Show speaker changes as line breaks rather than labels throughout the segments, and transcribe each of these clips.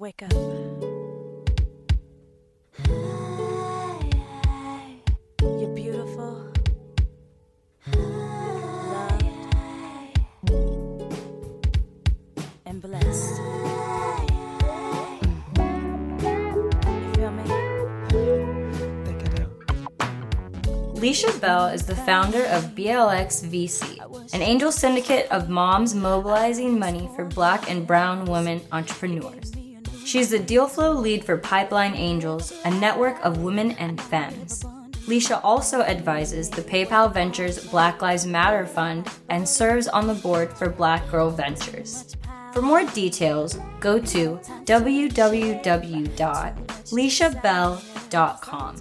Wake up. You're beautiful. Loved. And blessed. You feel me?
Leisha Bell is the founder of BLX VC, an angel syndicate of moms mobilizing money for black and brown women entrepreneurs. She's the deal flow lead for Pipeline Angels, a network of women and femmes. Leisha also advises the PayPal Ventures Black Lives Matter Fund and serves on the board for Black Girl Ventures. For more details, go to www.leishabell.com.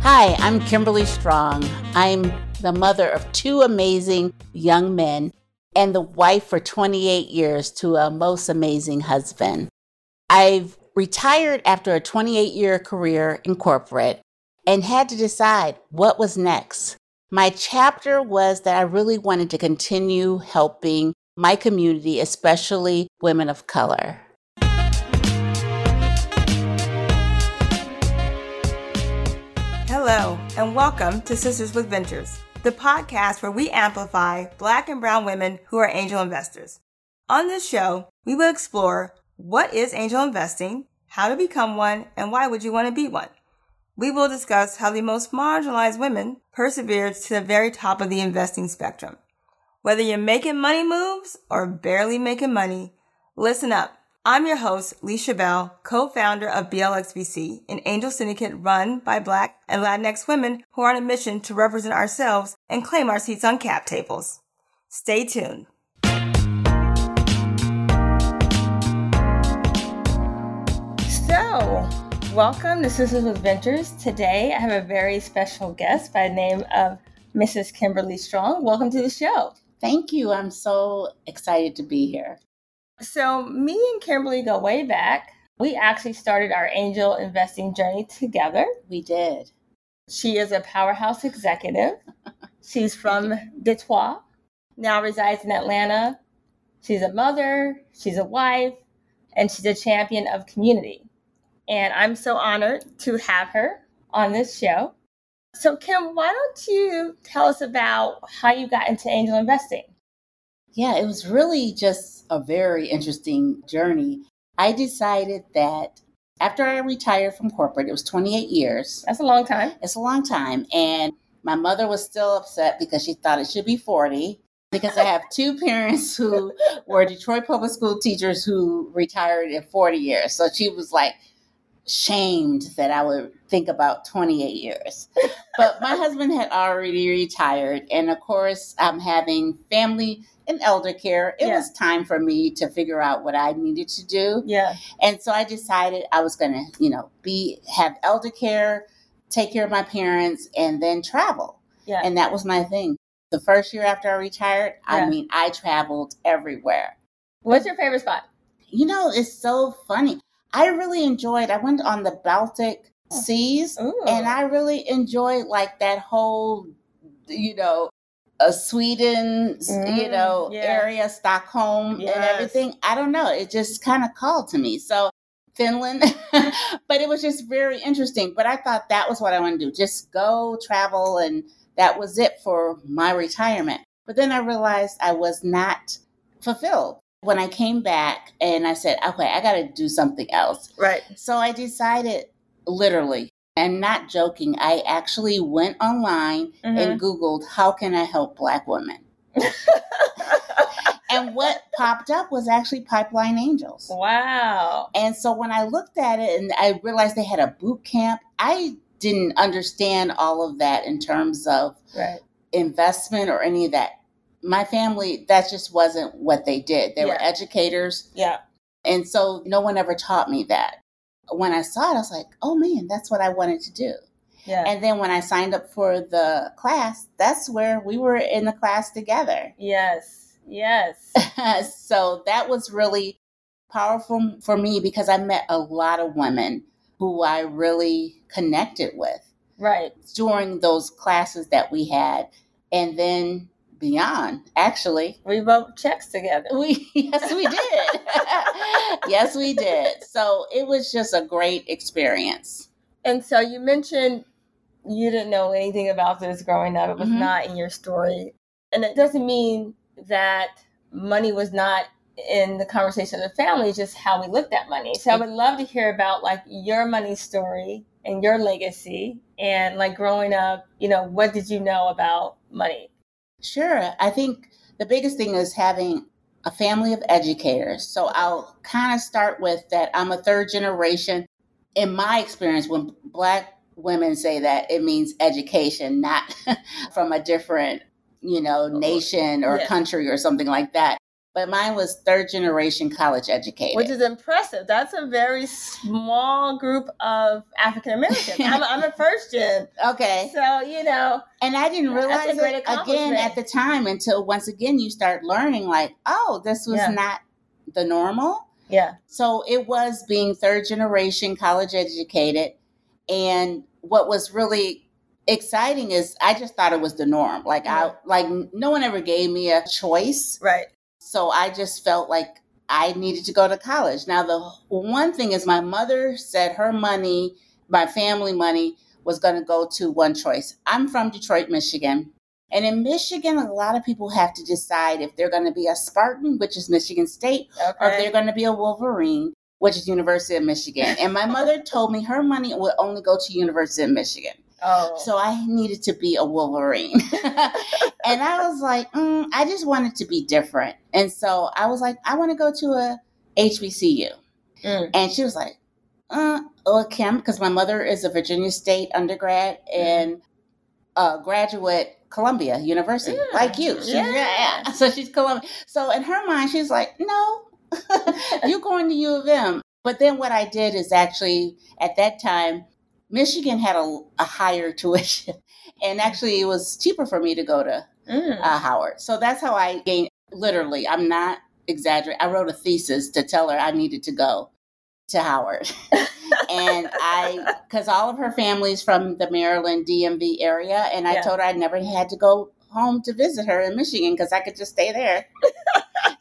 Hi, I'm Kimberly Strong. I'm the mother of two amazing young men and the wife for 28 years to a most amazing husband. I've retired after a 28 year career in corporate and had to decide what was next. My chapter was that I really wanted to continue helping my community, especially women of color.
Hello, and welcome to Sisters with Ventures, the podcast where we amplify Black and Brown women who are angel investors. On this show, we will explore what is angel investing, how to become one, and why would you want to be one. We will discuss how the most marginalized women persevered to the very top of the investing spectrum. Whether you're making money moves or barely making money, listen up. I'm your host, Leisha Bell, co-founder of BLXVC, an angel syndicate run by Black and Latinx women who are on a mission to represent ourselves and claim our seats on cap tables. Stay tuned. So, welcome to Sisters with Ventures. Today, I have a very special guest by the name of Mrs. Kimberly Strong. Welcome to the show.
Thank you. I'm so excited to be here.
So, me and Kimberly go way back. We actually started our angel investing journey together.
We did.
She is a powerhouse executive. She's from Detroit, now resides in Atlanta. She's a mother, she's a wife, and she's a champion of community. And I'm so honored to have her on this show. So, Kim, why don't you tell us about how you got into angel investing?
Yeah, it was really just a very interesting journey. I decided that after I retired from corporate, it was 28 years.
That's a long time.
It's a long time. And my mother was still upset because she thought it should be 40 because I have two parents who were Detroit public school teachers who retired in 40 years. So she was like shamed that I would think about 28 years. But my husband had already retired. And of course, I'm having family and elder care. It
Yeah.
was time for me to figure out what I needed to do.
Yeah.
And so I decided I was going to, you know, be have elder care, take care of my parents and then travel.
Yeah.
And that was my thing. The first year after I retired,
Yeah.
I mean, I traveled everywhere.
What's your favorite spot?
You know, it's so funny. I really enjoyed. I went on the Baltic
Oh.
seas
Ooh.
and I really enjoyed like that whole, you know, uh, Sweden, s- you
Mm,
know, area, Stockholm, and everything. I don't know. It just kind of called to me. So Finland, but it was just very interesting. But I thought that was what I want to do: just go travel, and that was it for my retirement. But then I realized I was not fulfilled when I came back, and I said, "Okay, I got to do something else."
Right.
So I decided, literally, I'm not joking, I actually went online
Mm-hmm.
and Googled, how can I help Black women? and what popped up was actually Pipeline Angels.
wow.
And so when I looked at it and I realized they had a boot camp, I didn't understand all of that in terms of
Right.
investment or any of that. My family, that just wasn't what they did. They were educators.
Yeah.
And so no one ever taught me that. When I saw it, I was like, oh man, that's what I wanted to do.
Yeah.
And then when I signed up for the class, that's where we were in the class together.
yes. Yes.
so that was really powerful for me because I met a lot of women who I really connected with
right.
during those classes that we had. And then beyond, actually.
We wrote checks together.
We yes, we did. yes, we did. So it was just a great experience.
And so you mentioned you didn't know anything about this growing up. It was
Mhm.
not in your story. And it doesn't mean that money was not in the conversation of the family, just how we looked at money. So I would love to hear about like your money story and your legacy and like growing up, you know, what did you know about money?
Sure. I think the biggest thing is having a family of educators. So I'll kind of start with that I'm a third generation. In my experience, when Black women say that, it means education, not from a different, you know, nation or
Yeah.
country or something like that. But mine was third generation college educated.
Which is impressive. That's a very small group of African Americans. I'm, I'm a first gen.
okay.
So, you know,
And I didn't realize it again at the time until once again you start learning, like, oh, this was
Yeah.
not the normal.
yeah.
So it was being third generation college educated. And what was really exciting is I just thought it was the norm. Like I like no one ever gave me a choice.
Right.
So I just felt like I needed to go to college. Now the one thing is my mother said her money, my family money was going to go to one choice. I'm from Detroit, Michigan. And in Michigan, a lot of people have to decide if they're going to be a Spartan, which is Michigan State, or if they're going to be a Wolverine, which is University of Michigan. And my mother told me her money would only go to University of Michigan.
Oh.
So I needed to be a Wolverine. and I was like, mm, I just wanted to be different. And so I was like, I want to go to a HBCU.
Mm.
And she was like, uh, oh, Kim, because my mother is a Virginia State undergrad and a graduate Columbia University,
Yeah.
like you. She's,
Yeah.
yeah. So she's Columbia. So in her mind, she's like, no, you're going to U of M. But then what I did is actually at that time, Michigan had a, a higher tuition. And actually, it was cheaper for me to go to
Mm.
uh, Howard. So that's how I gained, literally, I'm not exaggerating. I wrote a thesis to tell her I needed to go to Howard. and I, because all of her family's from the Maryland DMV area, and I
Yeah.
told her I never had to go home to visit her in Michigan because I could just stay there.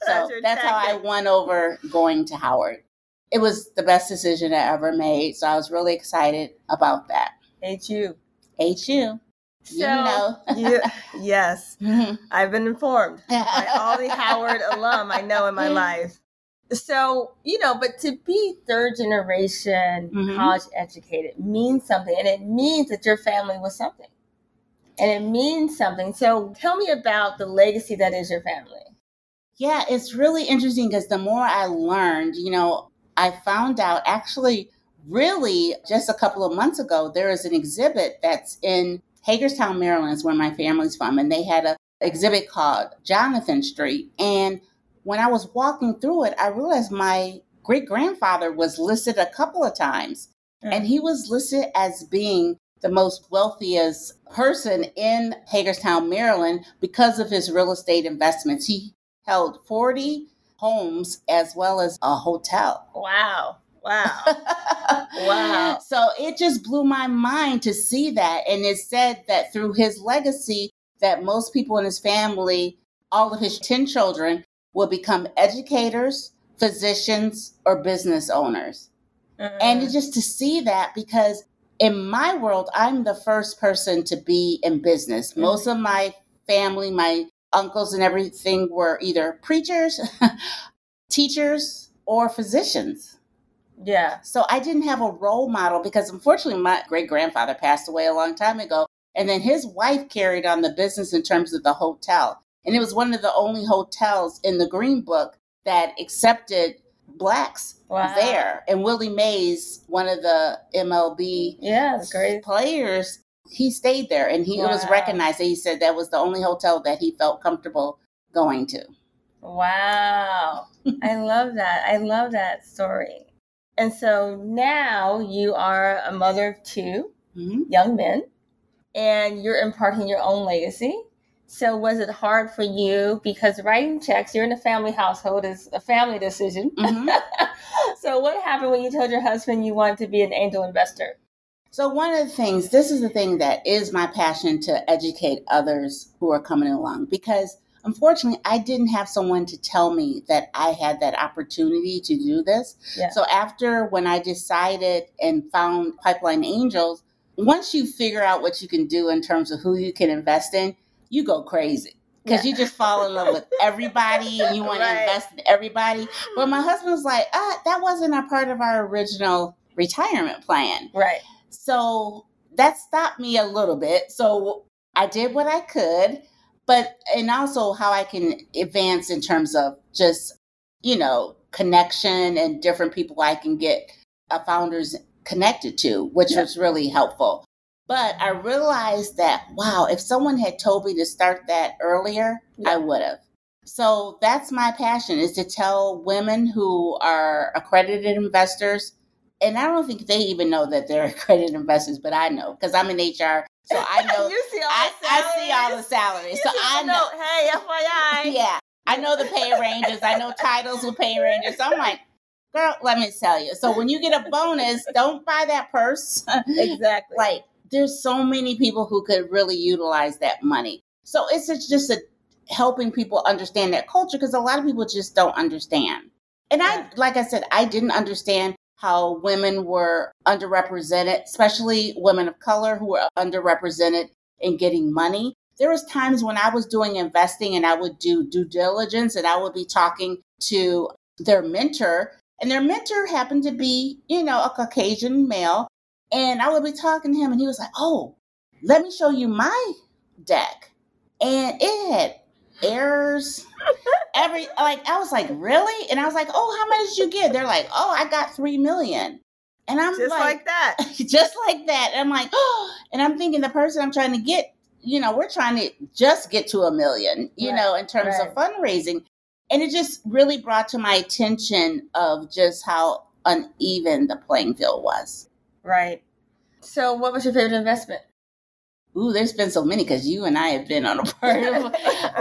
So
your
that's how I won over going to Howard. It was the best decision I ever made. So I was really excited about that.
You.
HU.
So,
You know.
you- yes,
Mhm.
I've been informed by all the Howard alum I know in my life. So, you know, but to be third generation
Mhm.
college educated means something, and it means that your family was something. And it means something. So, tell me about the legacy that is your family.
Yeah, it's really interesting because the more I learned, you know, I found out actually, really, just a couple of months ago, there is an exhibit that's in Hagerstown, Maryland, is where my family's from, and they had a exhibit called Jonathan Street. And when I was walking through it, I realized my great grandfather was listed a couple of times, and he was listed as being the most wealthiest person in Hagerstown, Maryland, because of his real estate investments. He held 40 homes as well as a hotel.
Wow. Wow. Wow.
So it just blew my mind to see that. And it said that through his legacy, that most people in his family, all of his 10 children, will become educators, physicians, or business owners. And mm. just to see that because in my world, I'm the first person to be in business. Most mm-hmm. of my family, my uncles and everything were either preachers, teachers, or physicians.
yeah.
So I didn't have a role model because unfortunately my great grandfather passed away a long time ago. And then his wife carried on the business in terms of the hotel. And it was one of the only hotels in the Green Book that accepted blacks
Wow.
there. And Willie Mays, one of the MLB
Yeah, great.
players, he stayed there and he it was recognized he said that was the only hotel that he felt comfortable going to.
Wow. I love that. I love that story. And so now you are a mother of two
Mhm.
young men and you're imparting your own legacy. So was it hard for you because writing checks, you're in a family household is a family decision.
Mhm.
so what happened when you told your husband you wanted to be an angel investor?
So, one of the things, this is the thing that is my passion to educate others who are coming along because unfortunately, I didn't have someone to tell me that I had that opportunity to do this.
Yeah.
So, after when I decided and found Pipeline Angels, once you figure out what you can do in terms of who you can invest in, you go crazy because
Yeah.
you just fall in love with everybody and you want
Right.
to invest in everybody. But my husband was like, ah, that wasn't a part of our original retirement plan.
Right.
So that stopped me a little bit. So I did what I could, but and also how I can advance in terms of just, you know, connection and different people I can get uh, founders connected to, which
Yeah.
was really helpful. But I realized that, wow, if someone had told me to start that earlier,
Yeah.
I would have. So that's my passion is to tell women who are accredited investors and I don't think they even know that they're accredited investors, but I know because I'm in HR, so I know.
you see all
I,
the
I see all the
salaries.
salaries,
You
so I know.
Hey, FYI.
Yeah, I know the pay ranges. I know titles with pay ranges. So I'm like, girl, let me tell you. So when you get a bonus, don't buy that purse.
Exactly.
like, there's so many people who could really utilize that money. So it's just- just a helping people understand that culture because a lot of people just don't understand. And. I, like I said, I didn't understand how women were underrepresented, especially women of color who were underrepresented in getting money. There was times when I was doing investing and I would do due diligence and I would be talking to their mentor and their mentor happened to be, you know, a Caucasian male and I would be talking to him and he was like, "Oh, let me show you my deck." And it had errors every like I was like, "Really?" And I was like, "Oh, how much did you get?" They're like, "Oh, I got three million. And I'm
Just like, that.
just like that. And I'm like, oh, and I'm thinking the person I'm trying to get, you know, we're trying to just get to a million, you
Right,
know, in terms of fundraising. And it just really brought to my attention of just how uneven the playing field was.
Right. So, what was your favorite investment?
Ooh, there's been so many because you and I have been on a part of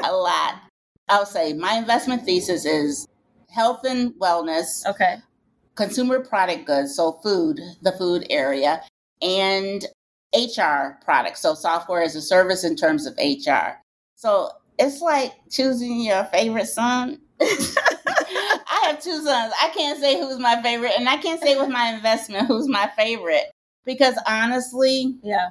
a lot. I'll say my investment thesis is health and wellness,
Okay.
consumer product goods, so food, the food area, and HR products, so software as a service in terms of HR. So it's like choosing your favorite son. I have two sons. I can't say who's my favorite, and I can't say with my investment who's my favorite because honestly,
Yeah.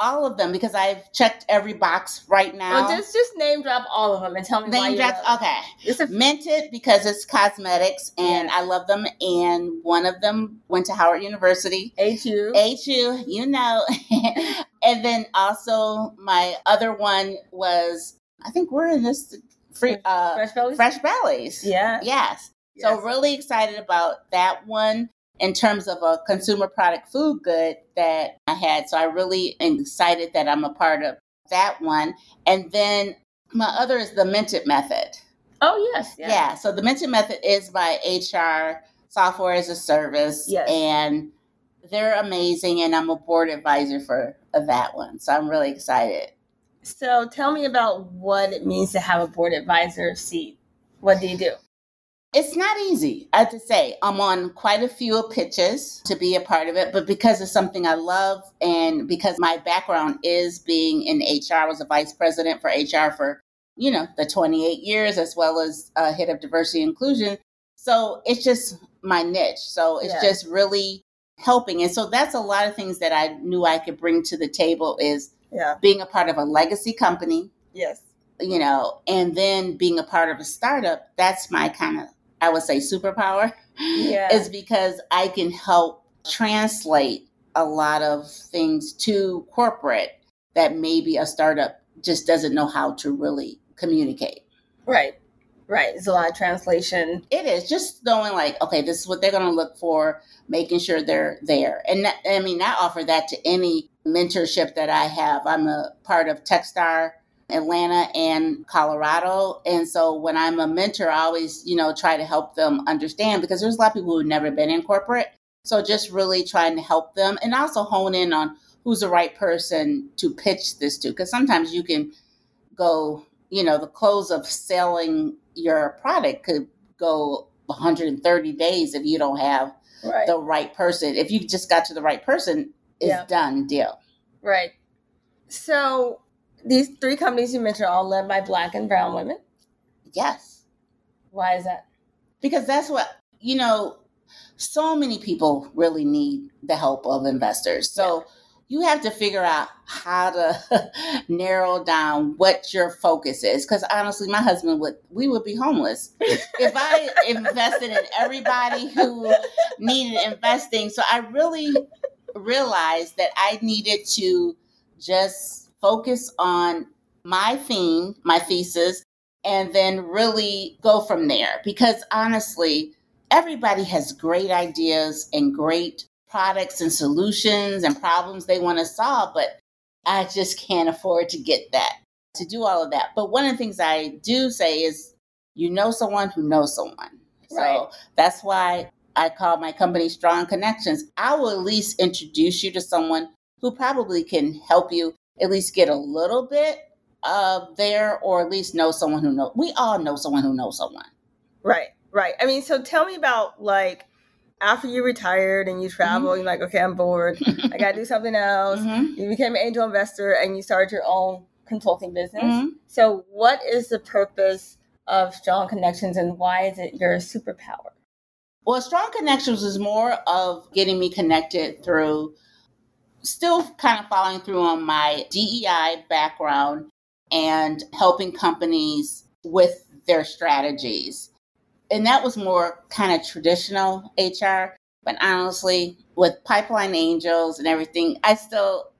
All of them because I've checked every box right now.
Well, just just name drop all of them and tell me why
Name
you
drops.
love them.
Okay.
It's a
Minted because it's cosmetics and
Yes.
I love them. And one of them went to Howard University.
HU.
HU, you know. and then also my other one was, I think we're in this free uh
Fresh Bellies?
Fresh Bellies.
Yeah.
Yes. So really excited about that one in terms of a consumer product food good that I had. So I really am excited that I'm a part of that one. And then my other is the Minted method.
Oh yes.
Yeah. So the Minted method is by HR software as a service.
Yes.
And they're amazing. And I'm a board advisor for that one. So I'm really excited.
So tell me about what it means to have a board advisor seat. What do you do?
It's not easy, I have to say. I'm on quite a few pitches to be a part of it, but because it's something I love and because my background is being in HR, I was a vice president for HR for, you know, the 28 years as well as a head of diversity and inclusion. So it's just my niche. So it's
Yeah.
just really helping. And so that's a lot of things that I knew I could bring to the table is
Yeah.
being a part of a legacy company,
Yes.
you know, and then being a part of a startup. That's my kind of, I would say, superpower
Yeah.
is because I can help translate a lot of things to corporate that maybe a startup just doesn't know how to really communicate.
right. Right. It's a lot of translation.
It is just knowing like, okay, this is what they're going to look for, making sure they're there. And that, I mean, I offer that to any mentorship that I have. I'm a part of Techstar Atlanta and Colorado. And so when I'm a mentor, I always, you know, try to help them understand because there's a lot of people who've never been in corporate. So just really trying to help them and also hone in on who's the right person to pitch this to. Because sometimes you can go, you know, the close of selling your product could go 130 days if you don't have
Right.
the right person. If you just got to the right person, is
Yeah.
done deal.
Right. So these three companies you mentioned are all led by black and brown women.
Yes.
Why is that?
Because that's what, you know, so many people really need the help of investors. So you have to figure out how to narrow down what your focus is. Because honestly, my husband would, we would be homeless if I invested in everybody who needed investing. So I really realized that I needed to just focus on my theme, my thesis, and then really go from there. Because honestly, everybody has great ideas and great products and solutions and problems they want to solve, but I just can't afford to get that, to do all of that. But one of the things I do say is, you know someone who knows someone.
Right.
So that's why I call my company Strong Connections. I will at least introduce you to someone who probably can help you at least get a little bit of there or at least know someone who knows. We all know someone who knows someone.
Right, right. I mean, so tell me about like after you retired and you travel, you're like, okay, I'm bored. I got to do something else.
Mhm.
You became an angel investor and you started your own consulting business.
Mhm.
So, what is the purpose of Strong Connections and why is it your superpower?
Well, Strong Connections is more of getting me connected through still kind of following through on my DEI background and helping companies with their strategies. And that was more kind of traditional HR. But honestly, with Pipeline Angels and everything, I still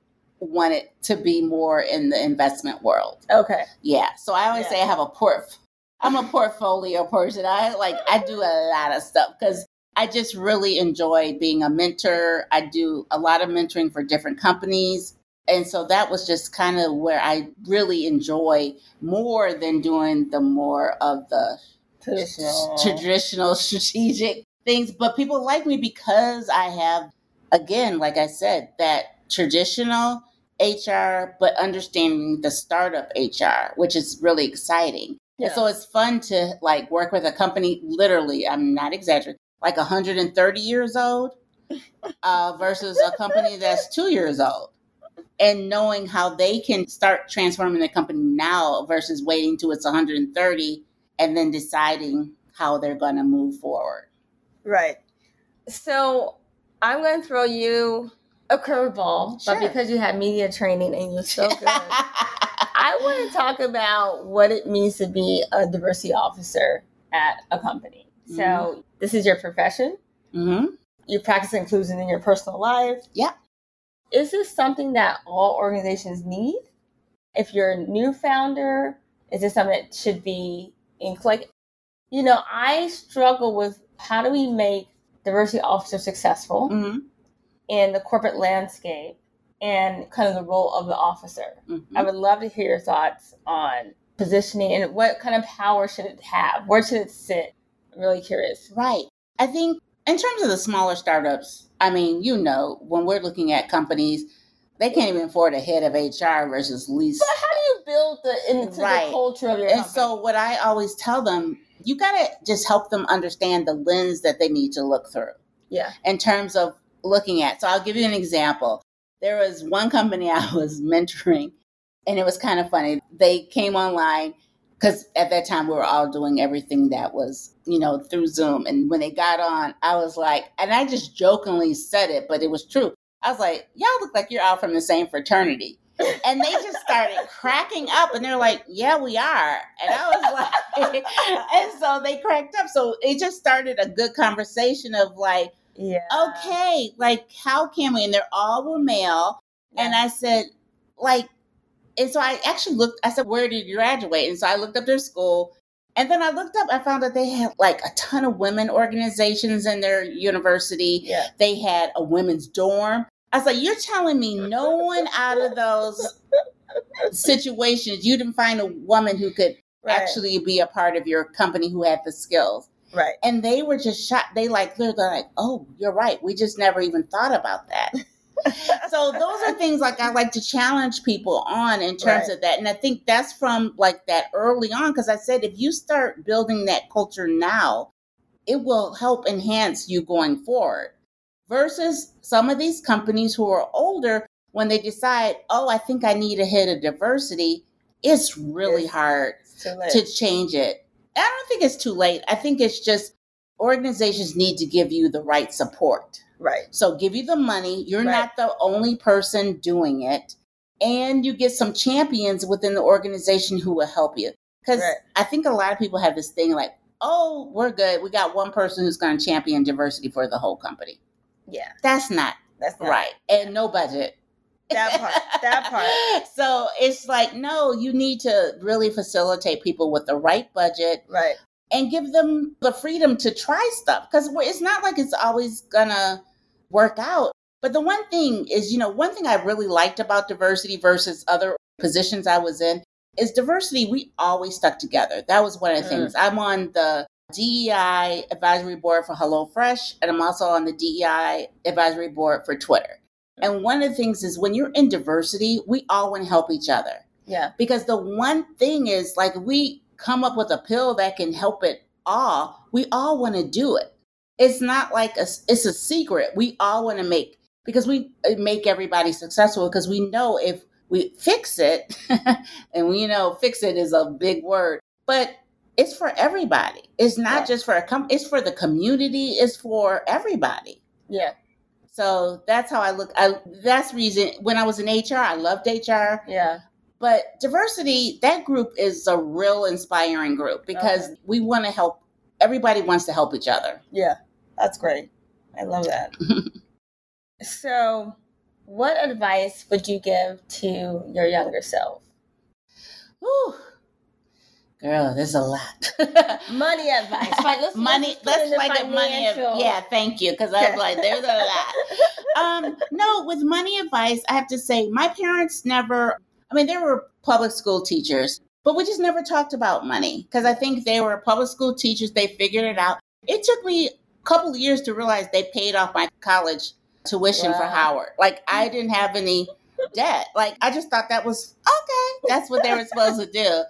want it to be more in the investment world.
Okay.
Yeah. So I always
Yeah.
say I have a port. I'm a portfolio person. I like I do a lot of stuff because I just really enjoy being a mentor. I do a lot of mentoring for different companies. And so that was just kind of where I really enjoy more than doing the more of the
Traditional.
traditional strategic things. But people like me because I have, again, like I said, that traditional HR, but understanding the startup HR, which is really exciting.
Yeah.
And so it's fun to like work with a company, literally, I'm not exaggerating, like 130 years old uh, versus a company that's two years old. And knowing how they can start transforming the company now versus waiting till it's 130 and then deciding how they're going to move forward.
Right. So I'm going to throw you a curveball,
Sure.
but because you had media training and you're so good, I want to talk about what it means to be a diversity officer at a company. So this is your profession.
hmm
You practice inclusion in your personal life.
Yeah.
Is this something that all organizations need? If you're a new founder, is this something that should be in like you know, I struggle with how do we make diversity officers successful
hmm
in the corporate landscape and kind of the role of the officer.
hmm
I would love to hear your thoughts on positioning and what kind of power should it have? Where should it sit? I'm really curious.
Right. I think in terms of the smaller startups, I mean, you know, when we're looking at companies, they can't even afford a head of HR versus least.
But how do you build the into
Right.
the culture of your
And
company?
so, what I always tell them, you got to just help them understand the lens that they need to look through
yeah,
in terms of looking at. So, I'll give you an example. There was one company I was mentoring, and it was kind of funny. They came online because at that time we were all doing everything that was, you know, through Zoom. And when they got on, I was like, and I just jokingly said it, but it was true. I was like, y'all look like you're all from the same fraternity. And they just started cracking up and they're like, yeah, we are. And I was like, and so they cracked up. So it just started a good conversation of like,
yeah.
okay, like, how can we? And they're all were male. And I said, like, and so I actually looked, I said, where did you graduate? And so I looked up their school. And then I looked up, I found that they had like a ton of women organizations in their university.
yeah,
They had a women's dorm. I was like, you're telling me no one out of those situations, you didn't find a woman who could
right,
actually be a part of your company who had the skills.
right.
And they were just shocked. They like, they're like, oh, you're right. We just never even thought about that. so those are things like I like to challenge people on in terms
Right.
of that. And I think that's from like that early on because I said if you start building that culture now, it will help enhance you going forward versus some of these companies who are older when they decide, oh, I think I need a hit of diversity, it's really
It's
hard to change it. I don't think it's too late. I think it's just organizations need to give you the right support.
Right.
So give you the money. You're
Right.
not the only person doing it. And you get some champions within the organization who will help you. Because
Right.
I think a lot of people have this thing like, oh, we're good. We got one person who's going to champion diversity for the whole company.
Yeah.
That's not
That's not
right. And no budget.
That part. That part.
So it's like, no, you need to really facilitate people with the right budget
Right.
and give them the freedom to try stuff because it's not like it's always gonna work out. But the one thing is, you know, one thing I really liked about diversity versus other positions I was in is diversity. We always stuck together. That was one of the
Mm.
things. I'm on the DEI advisory board for HelloFresh, and I'm also on the DEI advisory board for Twitter. And one of the things is when you're in diversity, we all want to help each other
Yeah.
because the one thing is like we come up with a pill that can help it all we all want to do it it's not like a, it's a secret we all want to make because we uh, make everybody successful because we know if we fix it and we know fix it is a big word but it's for everybody it's not
Yeah.
just for a com- it's for the community it's for everybody
Yeah.
so that's how i look I, that's reason when i was in hr i loved hr
Yeah.
but diversity, that group is a real inspiring group because
Okay.
we want to help, everybody wants to help each other.
Yeah. That's great. I love that. so, what advice would you give to your younger self?
Whew. Girl, there's a lot.
Money advice. Let's,
money, let's like a money.
financial-
Yeah, thank you. Because I was like, there's a lot. um, no, with money advice, I have to say, my parents never, I mean, they were public school teachers, but we just never talked about money because I think they were public school teachers. They figured it out. It took me couple of years to realize they paid off my college tuition for Howard. Like, I didn't have any debt. Like, I just thought that was okay. That's what they were supposed to do.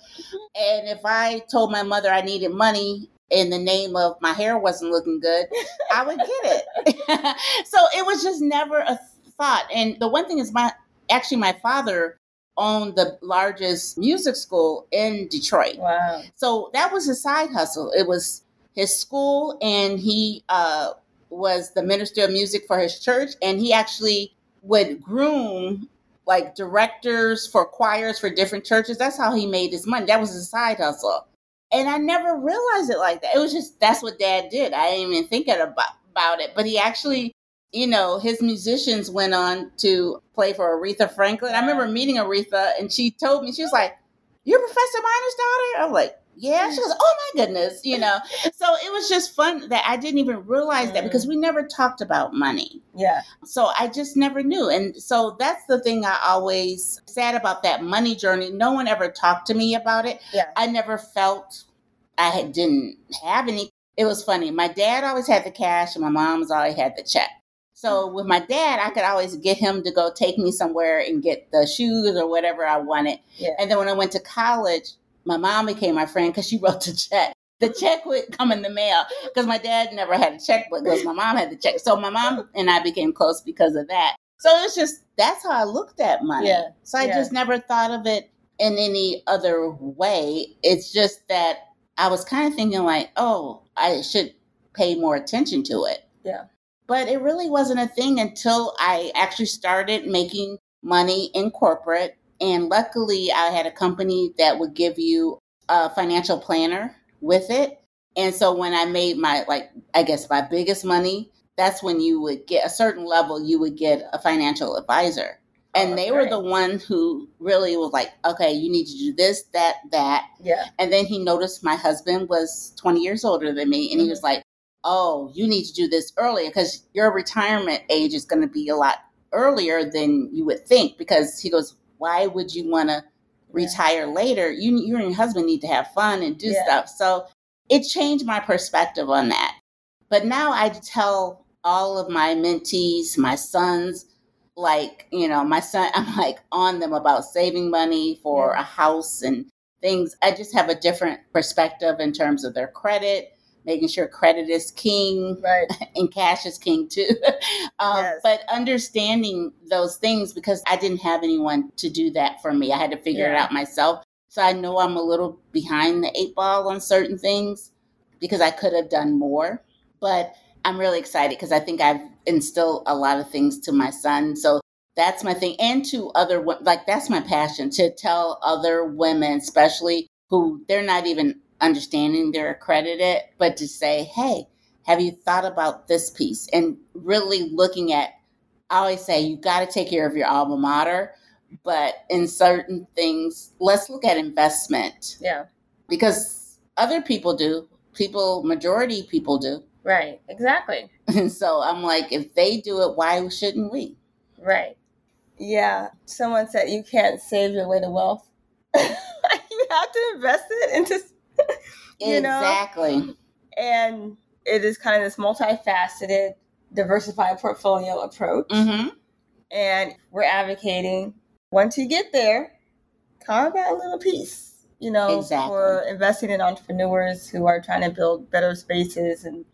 And if I told my mother I needed money in the name of my hair wasn't looking good, I would get it. so it was just never a thought. And the one thing is my actually my father owned the largest music school in Detroit.
Wow.
So that was a side hustle. It was his school and he uh, was the minister of music for his church and he actually would groom like directors for choirs for different churches. That's how he made his money. That was his side hustle. And I never realized it like that. It was just that's what dad did. I didn't even think about, about it. But he actually, you know, his musicians went on to play for Aretha Franklin. I remember meeting Aretha and she told me, she was like, You're Professor Miner's daughter? I'm like, yeah. She goes, oh my goodness, you know. So it was just fun that I didn't even realize that because mm. we never talked about money.
Yeah.
So I just never knew. And so that's the thing I always sad about that money journey. No one ever talked to me about it.
Yeah.
I never felt I had, didn't have any. It was funny. My dad always had the cash and my mom's always had the check. So mm. with my dad, I could always get him to go take me somewhere and get the shoes or whatever I wanted.
Yeah.
And then when I went to college, my mom became my friend because she wrote the check. The check would come in the mail because my dad never had a checkbook because my mom had the check. So my mom and I became close because of that. So it's just that's how I looked at money.
Yeah,
So I
yeah.
just never thought of it in any other way. It's just that I was kind of thinking like, oh, I should pay more attention to it.
Yeah.
But it really wasn't a thing until I actually started making money in corporate. And luckily, I had a company that would give you a financial planner with it. And so when I made my, like, I guess my biggest money, that's when you would get a certain level, you would get a financial advisor. Oh, and
Oh,
they were
great.
the one who really was like, okay, you need to do this, that, that.
Yeah.
And then he noticed my husband was 20 years older than me. And he mm-hmm. was like, oh, you need to do this earlier because your retirement age is going to be a lot earlier than you would think. Because he goes, why would you want to retire later? You, you and your husband need to have fun and do
Yeah.
stuff. So it changed my perspective on that. But now I tell all of my mentees, my sons, like, you know, my son, I'm like on them about saving money for a house and things. I just have a different perspective in terms of their credit, making sure credit is king
Right.
and cash is king too. um,
Yes.
But understanding those things because I didn't have anyone to do that for me. I had to figure it out myself. So I know I'm a little behind the eight ball on certain things because I could have done more. But I'm really excited because I think I've instilled a lot of things to my son. So that's my thing. And to other, like, that's my passion to tell other women, especially who they're not even understanding they're accredited, but to say, hey, have you thought about this piece? And really looking at, I always say, you got to take care of your alma mater. But in certain things, let's look at investment
Yeah.
because other people do. People, majority people do.
Right. Exactly.
And so I'm like, if they do it, why shouldn't we?
Right. Yeah. Someone said you can't save your way to wealth. you have to invest it into, you know,
exactly.
and it is kind of this multifaceted, diversified portfolio approach.
hmm
And we're advocating once you get there, carve out a little piece, you know,
Exactly.
for investing in entrepreneurs who are trying to build better spaces and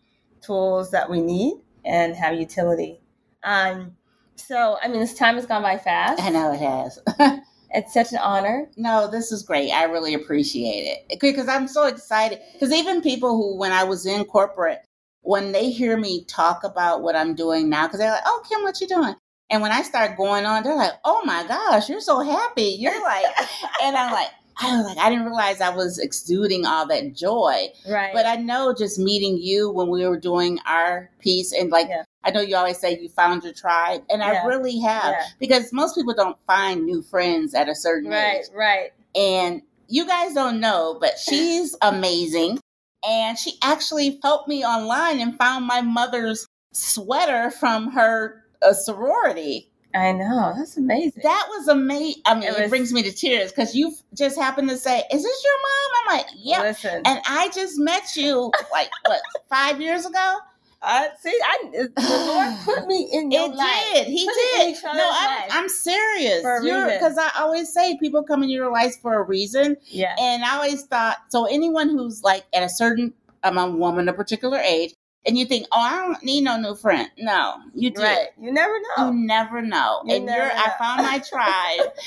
tools that we need and have utility. Um, so, I mean, this time has gone by fast.
I know it has.
It's such an honor.
no, this is great. I really appreciate it because I'm so excited. Because even people who, when I was in corporate, when they hear me talk about what I'm doing now, because they're like, "Oh, Kim, what you doing?" And when I start going on, they're like, "Oh my gosh, you're so happy!" You're like, and I'm like, I was like, I didn't realize I was exuding all that joy.
Right.
But I know just meeting you when we were doing our piece, and like
Yeah.
I know you always say you found your tribe, and
Yeah.
I really have
Yeah.
because most people don't find new friends at a certain
right,
age.
right. Right.
And you guys don't know, but she's amazing. And she actually helped me online and found my mother's sweater from her uh, sorority.
I know. That's amazing.
That was amazing. I mean,
It
it, brings me to tears because you just happened to say, Is this your mom? I'm like, Yep.
Listen.
And I just met you like what five years ago.
I see. I the Lord put me in your
it
life.
did. He
Put
did. No, I'm. I'm serious.
For a reason.
Because I always say people come in your life for a reason,
Yeah.
and I always thought so. Anyone who's like at a certain, I'm a woman, a particular age, and you think, oh, I don't need no new friend. No, you do.
Right. You never know.
You never know.
You
and
never
you're, I found my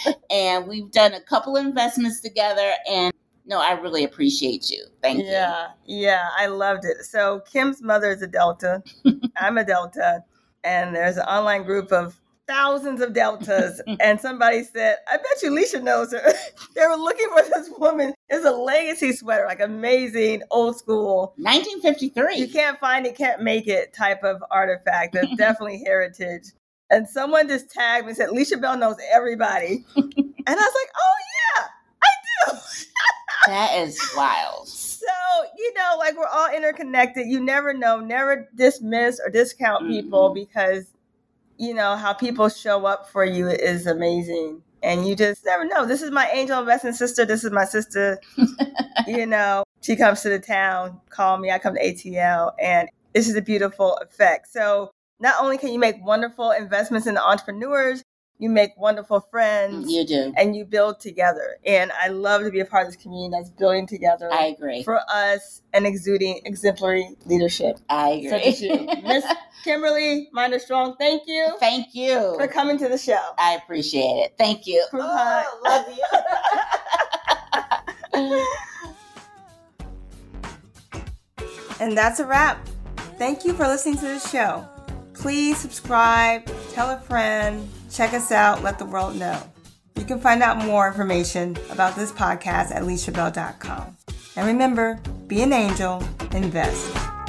tribe, and we've done a couple investments together. And no, I really appreciate you. Thank you.
Yeah. Yeah. I loved it. So Kim's mother is a Delta. I'm a Delta. And there's an online group of thousands of Deltas. and somebody said, I bet you Leisha knows her. they were looking for this woman. It's a legacy sweater, like amazing, old school.
1953.
You can't find it, can't make it type of artifact. That's definitely heritage. And someone just tagged me and said, Leisha Bell knows everybody. and I was like, oh, yeah.
that is wild.
So, you know, like we're all interconnected. You never know, never dismiss or discount people mm-hmm. because, you know, how people show up for you is amazing. And you just never know. This is my angel investing sister. This is my sister. you know, she comes to the town, call me, I come to ATL, and this is a beautiful effect. So, not only can you make wonderful investments in the entrepreneurs, you make wonderful friends
You do.
and you build together. And I love to be a part of this community that's building together
I agree.
for us and exuding exemplary leadership.
I
Such as you.
agree.
Miss Kimberly Minder Strong, thank you
Thank you.
for coming to the show.
I appreciate it. Thank you. Oh, love you.
And that's a wrap. Thank you for listening to the show. Please subscribe, tell a friend, check us out, let the world know. You can find out more information about this podcast at LeishaBell.com. And remember, be an angel, invest.